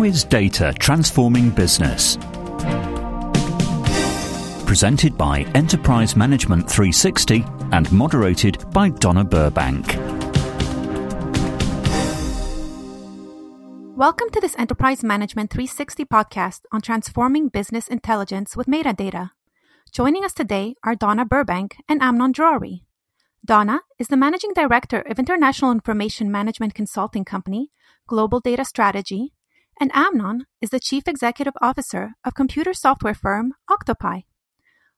How is data transforming business? Presented by Enterprise Management 360 and moderated by Donna Burbank. Welcome to this Enterprise Management 360 podcast on transforming business intelligence with metadata. Joining us today are Donna Burbank and Amnon Drori. Donna is the Managing Director of International Information Management Consulting Company, Global Data Strategy, and Amnon is the Chief Executive Officer of computer software firm Octopai.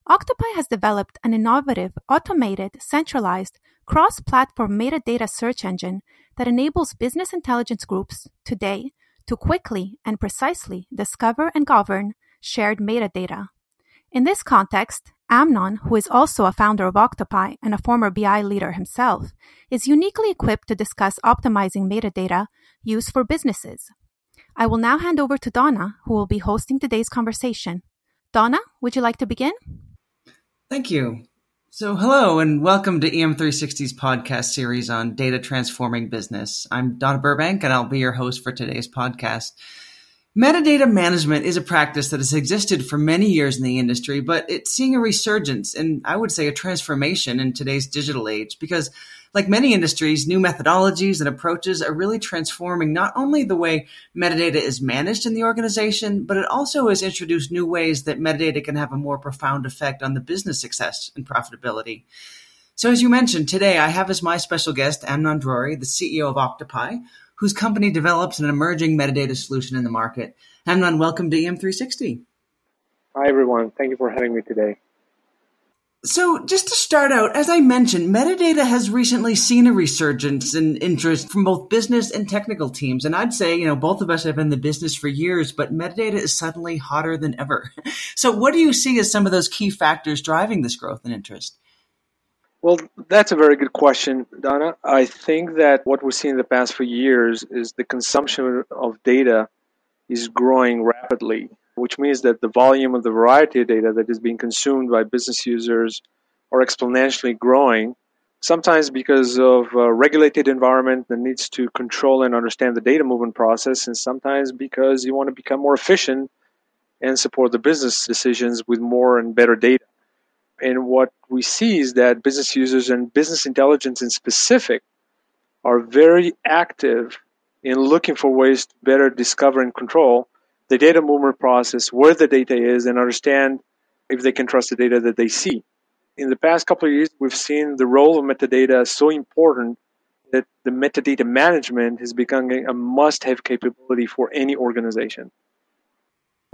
Octopai has developed an innovative, automated, centralized, cross platform metadata search engine that enables business intelligence groups today to quickly and precisely discover and govern shared metadata. In this context, Amnon, who is also a founder of Octopai and a former BI leader himself, is uniquely equipped to discuss optimizing metadata used for businesses. I will now hand over to Donna, who will be hosting today's conversation. Donna, would you like to begin? Thank you. So, hello and welcome to EM360's podcast series on data transforming business. I'm Donna Burbank and I'll be your host for today's podcast. Metadata management is a practice that has existed for many years in the industry, but it's seeing a resurgence and I would say a transformation in today's digital age because like many industries, new methodologies and approaches are really transforming not only the way metadata is managed in the organization, but it also has introduced new ways that metadata can have a more profound effect on the business success and profitability. So as you mentioned, today I have as my special guest Amnon Drori, the CEO of Octopai, whose company develops an emerging metadata solution in the market. Amnon, welcome to EM360. Hi, everyone. Thank you for having me today. So, just to start out, as I mentioned, metadata has recently seen a resurgence in interest from both business and technical teams. And I'd say, you know, both of us have been in the business for years, but metadata is suddenly hotter than ever. So, what do you see as some of those key factors driving this growth and interest? Well, that's a very good question, Donna. I think that what we've seen in the past few years is the consumption of data is growing rapidly, which means that the volume of the variety of data that is being consumed by business users are exponentially growing, sometimes because of a regulated environment that needs to control and understand the data movement process, and sometimes because you want to become more efficient and support the business decisions with more and better data. And what we see is that business users and business intelligence in specific are very active in looking for ways to better discover and control the data movement process, where the data is, and understand if they can trust the data that they see. In the past couple of years, we've seen the role of metadata so important that the metadata management has become a must have capability for any organization.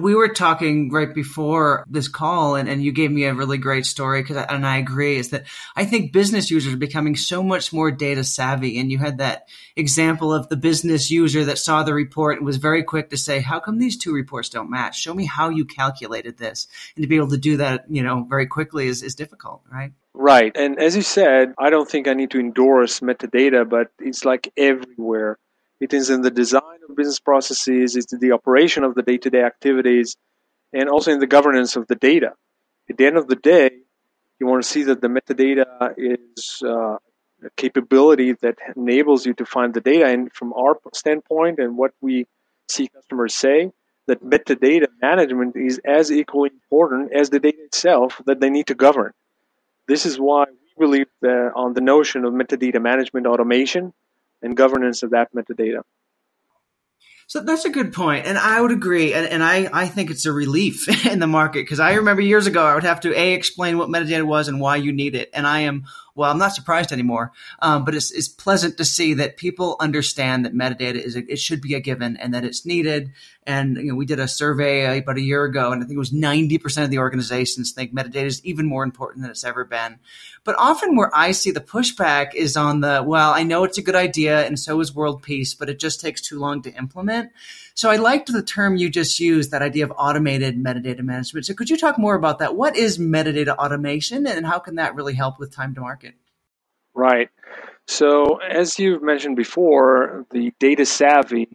We were talking right before this call, and, and you gave me a really great story because, and I agree, is that I think business users are becoming so much more data savvy. And you had that example of the business user that saw the report and was very quick to say, "How come these two reports don't match? Show me how you calculated this." And to be able to do that, you know, very quickly is is difficult, right? Right. And as you said, I don't think I need to endorse metadata, but it's like everywhere it is in the design of business processes, it's the operation of the day to day activities, and also in the governance of the data. At the end of the day, you want to see that the metadata is uh, a capability that enables you to find the data. And from our standpoint, and what we see customers say, that metadata management is as equally important as the data itself that they need to govern. This is why we believe on the notion of metadata management automation and governance of that metadata. So that's a good point, and I would agree. And, and I, I think it's a relief in the market because I remember years ago I would have to a explain what metadata was and why you need it, and I am well, I'm not surprised anymore. Um, but it's, it's pleasant to see that people understand that metadata is a, it should be a given and that it's needed. And you know, we did a survey about a year ago, and I think it was 90% of the organizations think metadata is even more important than it's ever been. But often where I see the pushback is on the well, I know it's a good idea, and so is world peace, but it just takes too long to implement. So I liked the term you just used, that idea of automated metadata management. So could you talk more about that? What is metadata automation and how can that really help with time to market? Right. So as you've mentioned before, the data savvy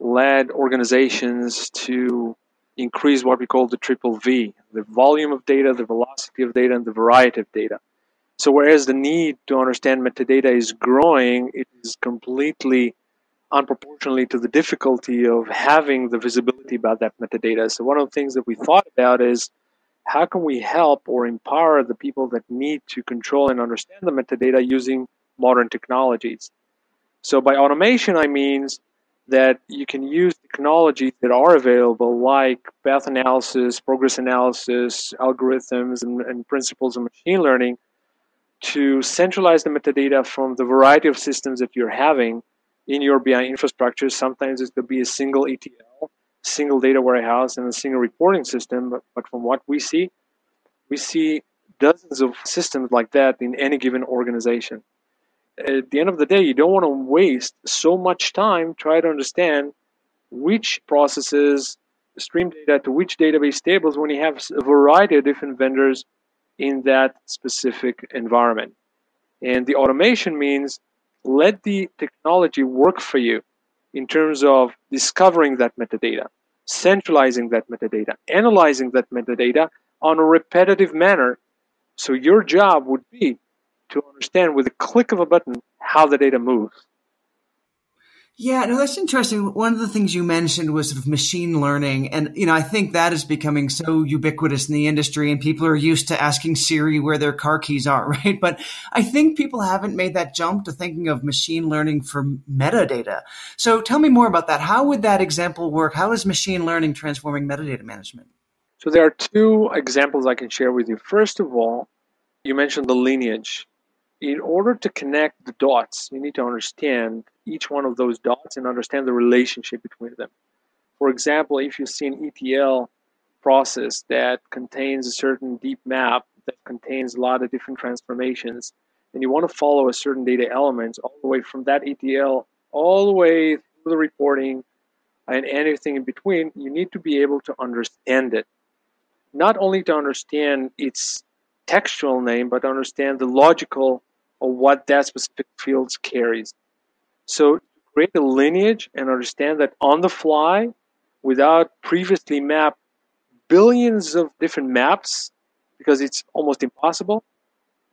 led organizations to increase what we call the triple V, the volume of data, the velocity of data, and the variety of data. So whereas the need to understand metadata is growing, it is completely unproportionally to the difficulty of having the visibility about that metadata. So, one of the things that we thought about is how can we help or empower the people that need to control and understand the metadata using modern technologies? So, by automation, I mean that you can use technologies that are available, like path analysis, progress analysis, algorithms, and, and principles of machine learning, to centralize the metadata from the variety of systems that you're having in your BI infrastructure. Sometimes it could be a single ETL, single data warehouse, and a single reporting system. But, but from what we see, we see dozens of systems like that in any given organization at the end of the day, you don't want to waste so much time trying to understand which processes stream data to which database tables when you have a variety of different vendors in that specific environment. And the automation means let the technology work for you in terms of discovering that metadata, centralizing that metadata, analyzing that metadata on a repetitive manner. So your job would be to understand with a click of a button how the data moves. Yeah, no, that's interesting. One of the things you mentioned was sort of machine learning. And, you know, I think that is becoming so ubiquitous in the industry and people are used to asking Siri where their car keys are, right? But I think people haven't made that jump to thinking of machine learning for metadata. So tell me more about that. How would that example work? How is machine learning transforming metadata management? So there are two examples I can share with you. First of all, you mentioned the lineage in order to connect the dots, you need to understand each one of those dots and understand the relationship between them. For example, if you see an ETL process that contains a certain deep map that contains a lot of different transformations, and you want to follow a certain data element all the way from that ETL all the way through the reporting and anything in between, you need to be able to understand it. Not only to understand its textual name, but understand the logical of what that specific field carries. So create a lineage and understand that on the fly, without previously mapped billions of different maps, because it's almost impossible,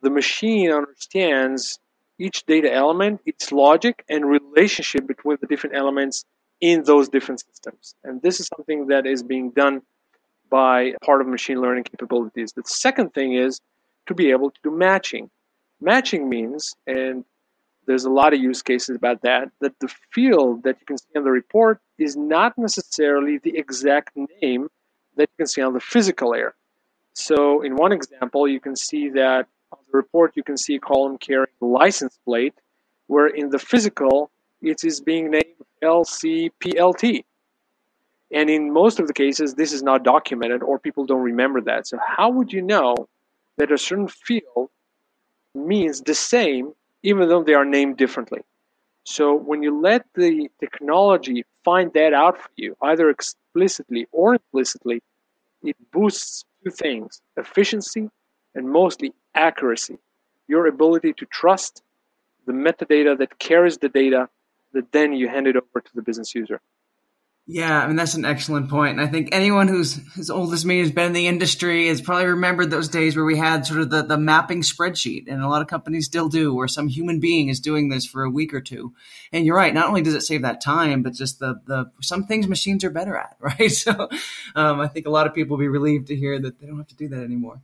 the machine understands each data element, its logic and relationship between the different elements in those different systems. And this is something that is being done by part of machine learning capabilities. The second thing is to be able to do matching. Matching means, and there's a lot of use cases about that, that the field that you can see on the report is not necessarily the exact name that you can see on the physical layer. So in one example, you can see that on the report you can see a column carrying license plate, where in the physical it is being named LCPLT. And in most of the cases, this is not documented or people don't remember that. So how would you know that a certain field means the same even though they are named differently. So when you let the technology find that out for you, either explicitly or implicitly, it boosts two things efficiency and mostly accuracy. Your ability to trust the metadata that carries the data that then you hand it over to the business user. Yeah, I mean that's an excellent point. And I think anyone who's as old as me has been in the industry has probably remembered those days where we had sort of the, the mapping spreadsheet, and a lot of companies still do, where some human being is doing this for a week or two. And you're right, not only does it save that time, but just the the some things machines are better at, right? So um, I think a lot of people will be relieved to hear that they don't have to do that anymore.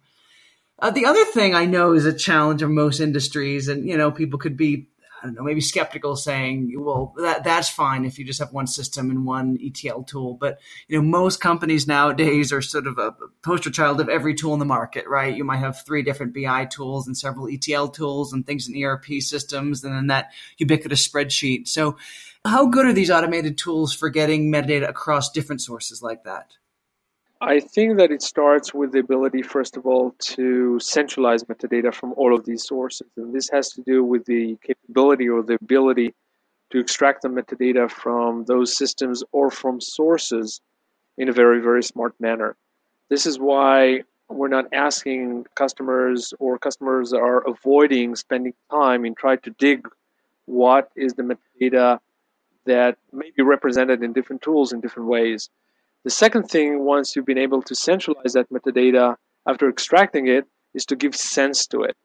Uh, the other thing I know is a challenge of most industries, and you know, people could be I don't know, maybe skeptical saying, well, that, that's fine if you just have one system and one ETL tool. But, you know, most companies nowadays are sort of a poster child of every tool in the market, right? You might have three different BI tools and several ETL tools and things in ERP systems and then that ubiquitous spreadsheet. So how good are these automated tools for getting metadata across different sources like that? I think that it starts with the ability, first of all, to centralize metadata from all of these sources. And this has to do with the capability or the ability to extract the metadata from those systems or from sources in a very, very smart manner. This is why we're not asking customers or customers are avoiding spending time in trying to dig what is the metadata that may be represented in different tools in different ways. The second thing, once you've been able to centralize that metadata after extracting it, is to give sense to it.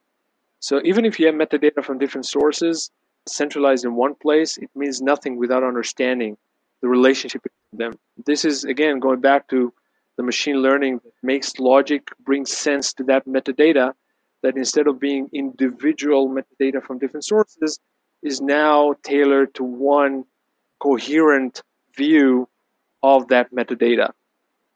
So even if you have metadata from different sources, centralized in one place, it means nothing without understanding the relationship between them. This is, again, going back to the machine learning that makes logic, brings sense to that metadata, that instead of being individual metadata from different sources, is now tailored to one coherent view of that metadata.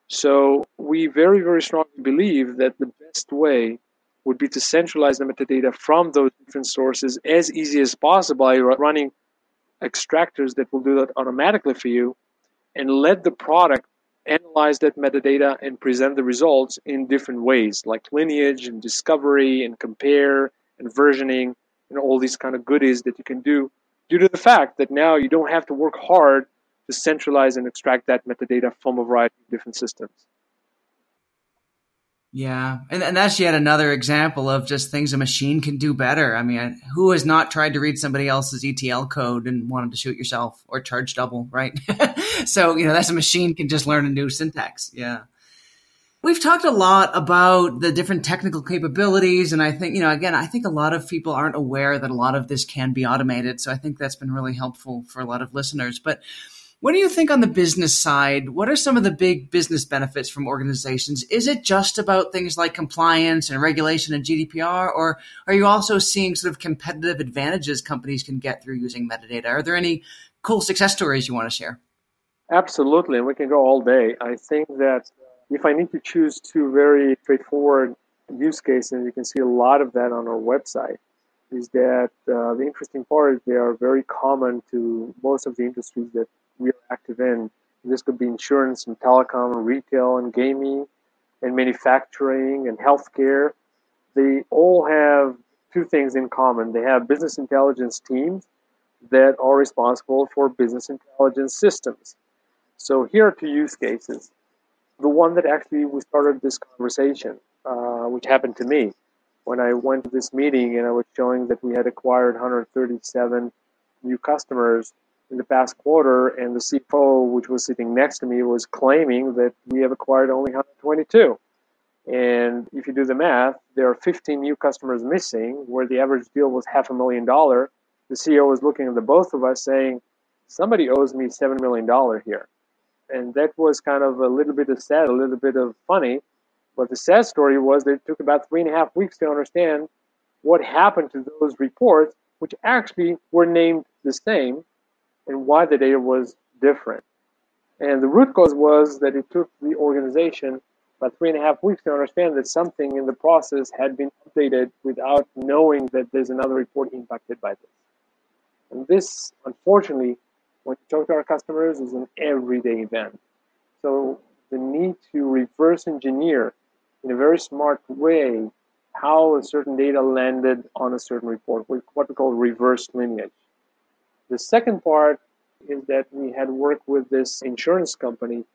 So we very, very strongly believe that the best way would be to centralize the metadata from those different sources as easy as possible by running extractors that will do that automatically for you and let the product analyze that metadata and present the results in different ways like lineage and discovery and compare and versioning and all these kind of goodies that you can do due to the fact that now you don't have to work hard to centralize and extract that metadata from a variety of different systems. Yeah, and, and that's yet another example of just things a machine can do better. I mean, who has not tried to read somebody else's ETL code and wanted to shoot yourself or charge double, right? so, you know, that's a machine can just learn a new syntax. Yeah. We've talked a lot about the different technical capabilities. And I think, you know, again, I think a lot of people aren't aware that a lot of this can be automated. So I think that's been really helpful for a lot of listeners. But what do you think on the business side? What are some of the big business benefits from organizations? Is it just about things like compliance and regulation and GDPR, or are you also seeing sort of competitive advantages companies can get through using metadata? Are there any cool success stories you want to share? Absolutely, and we can go all day. I think that if I need to choose two very straightforward use cases, and you can see a lot of that on our website. Is that uh, the interesting part is they are very common to most of the industries that we are active in. This could be insurance and telecom and retail and gaming and manufacturing and healthcare. They all have two things in common. They have business intelligence teams that are responsible for business intelligence systems. So here are two use cases. The one that actually we started this conversation, uh, which happened to me when I went to this meeting and I was showing that we had acquired 137 new customers in the past quarter, and the CFO, which was sitting next to me, was claiming that we have acquired only 122. And if you do the math, there are 15 new customers missing, where the average deal was half a million dollar. The CEO was looking at the both of us saying, somebody owes me $7 million here. And that was kind of a little bit of sad, a little bit of funny. But the sad story was that it took about three and a half weeks to understand what happened to those reports, which actually were named the same, and why the data was different. And the root cause was that it took the organization about three and a half weeks to understand that something in the process had been updated without knowing that there's another report impacted by this. And this, unfortunately, when you talk to our customers, is an everyday event. So the need to reverse engineer in a very smart way how a certain data landed on a certain report, what we call reverse lineage. The second part is that we had worked with this insurance company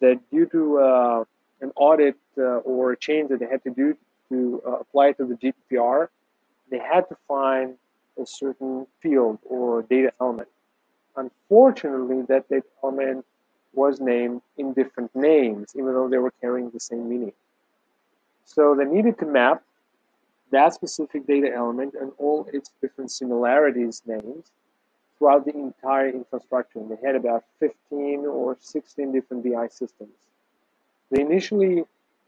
that due to uh, an audit uh, or a change that they had to do to uh, apply to the GDPR, they had to find a certain field or data element. Unfortunately, that data element was named in different names, even though they were carrying the same meaning. So they needed to map that specific data element and all its different similarities names throughout the entire infrastructure. And They had about 15 or 16 different BI systems. They initially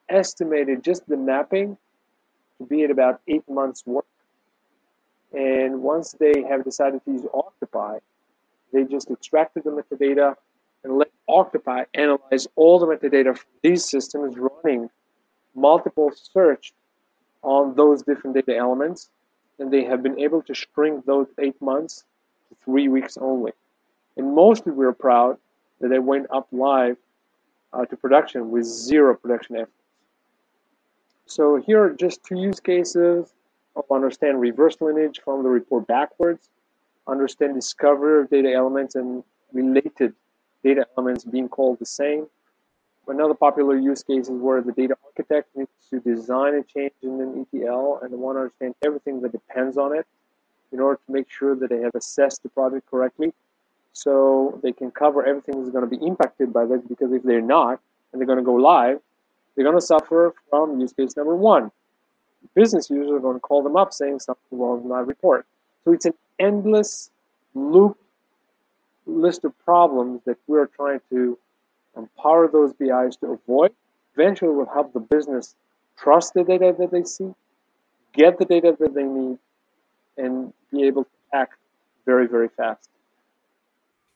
estimated just the mapping to be at about eight months' work. And once they have decided to use Octopai, they just extracted the metadata and let Octopai analyze all the metadata from these systems running multiple search on those different data elements. And they have been able to shrink those eight months three weeks only. And mostly we are proud that they went up live uh, to production with zero production efforts. So here are just two use cases of understand reverse lineage from the report backwards, understand discovery of data elements and related data elements being called the same. Another popular use case is where the data architect needs to design a change in an ETL and want to understand everything that depends on it in order to make sure that they have assessed the project correctly so they can cover everything that's going to be impacted by this because if they're not and they're going to go live, they're going to suffer from use case number one. Business users are going to call them up saying something wrong with my report. So it's an endless loop list of problems that we're trying to empower those BIs to avoid. Eventually, will help the business trust the data that they see, get the data that they need, and be able to act very, very fast.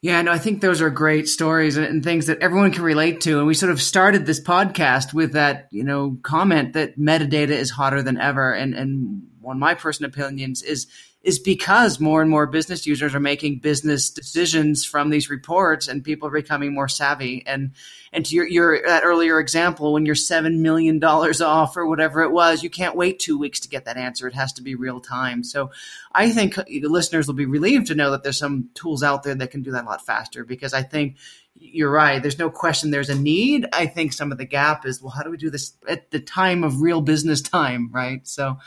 Yeah, no, I think those are great stories and things that everyone can relate to. And we sort of started this podcast with that, you know, comment that metadata is hotter than ever. And and one of my personal opinions is is because more and more business users are making business decisions from these reports and people are becoming more savvy. And, and to your, your that earlier example, when you're $7 million off or whatever it was, you can't wait two weeks to get that answer. It has to be real time. So I think listeners will be relieved to know that there's some tools out there that can do that a lot faster because I think you're right. There's no question there's a need. I think some of the gap is, well, how do we do this at the time of real business time, right? So,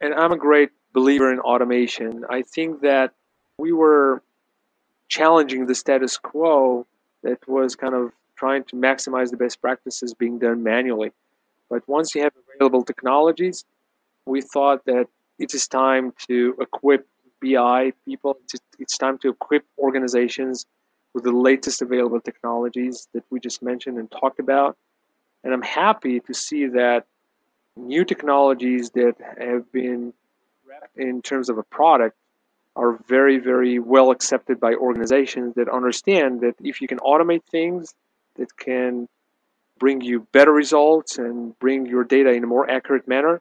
and I'm a great believer in automation. I think that we were challenging the status quo that was kind of trying to maximize the best practices being done manually. But once you have available technologies, we thought that it is time to equip BI people, it's time to equip organizations with the latest available technologies that we just mentioned and talked about. And I'm happy to see that new technologies that have been in terms of a product are very, very well accepted by organizations that understand that if you can automate things that can bring you better results and bring your data in a more accurate manner,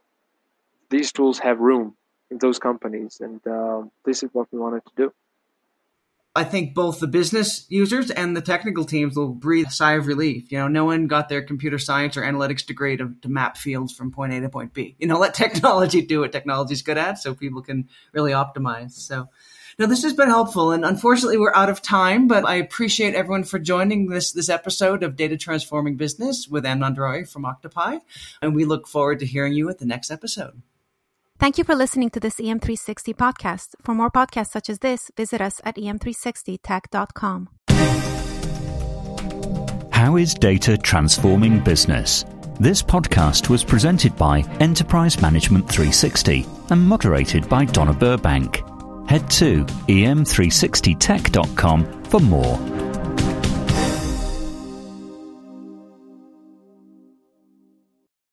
these tools have room in those companies. And uh, this is what we wanted to do. I think both the business users and the technical teams will breathe a sigh of relief. You know, no one got their computer science or analytics degree to, to map fields from point A to point B. You know, let technology do what technology's good at so people can really optimize. So, now this has been helpful and unfortunately we're out of time, but I appreciate everyone for joining this this episode of Data Transforming Business with Amnon Drori from Octopai. And we look forward to hearing you at the next episode. Thank you for listening to this EM360 podcast. For more podcasts such as this, visit us at em360tech.com. How is data transforming business? This podcast was presented by Enterprise Management 360 and moderated by Donna Burbank. Head to em360tech.com for more.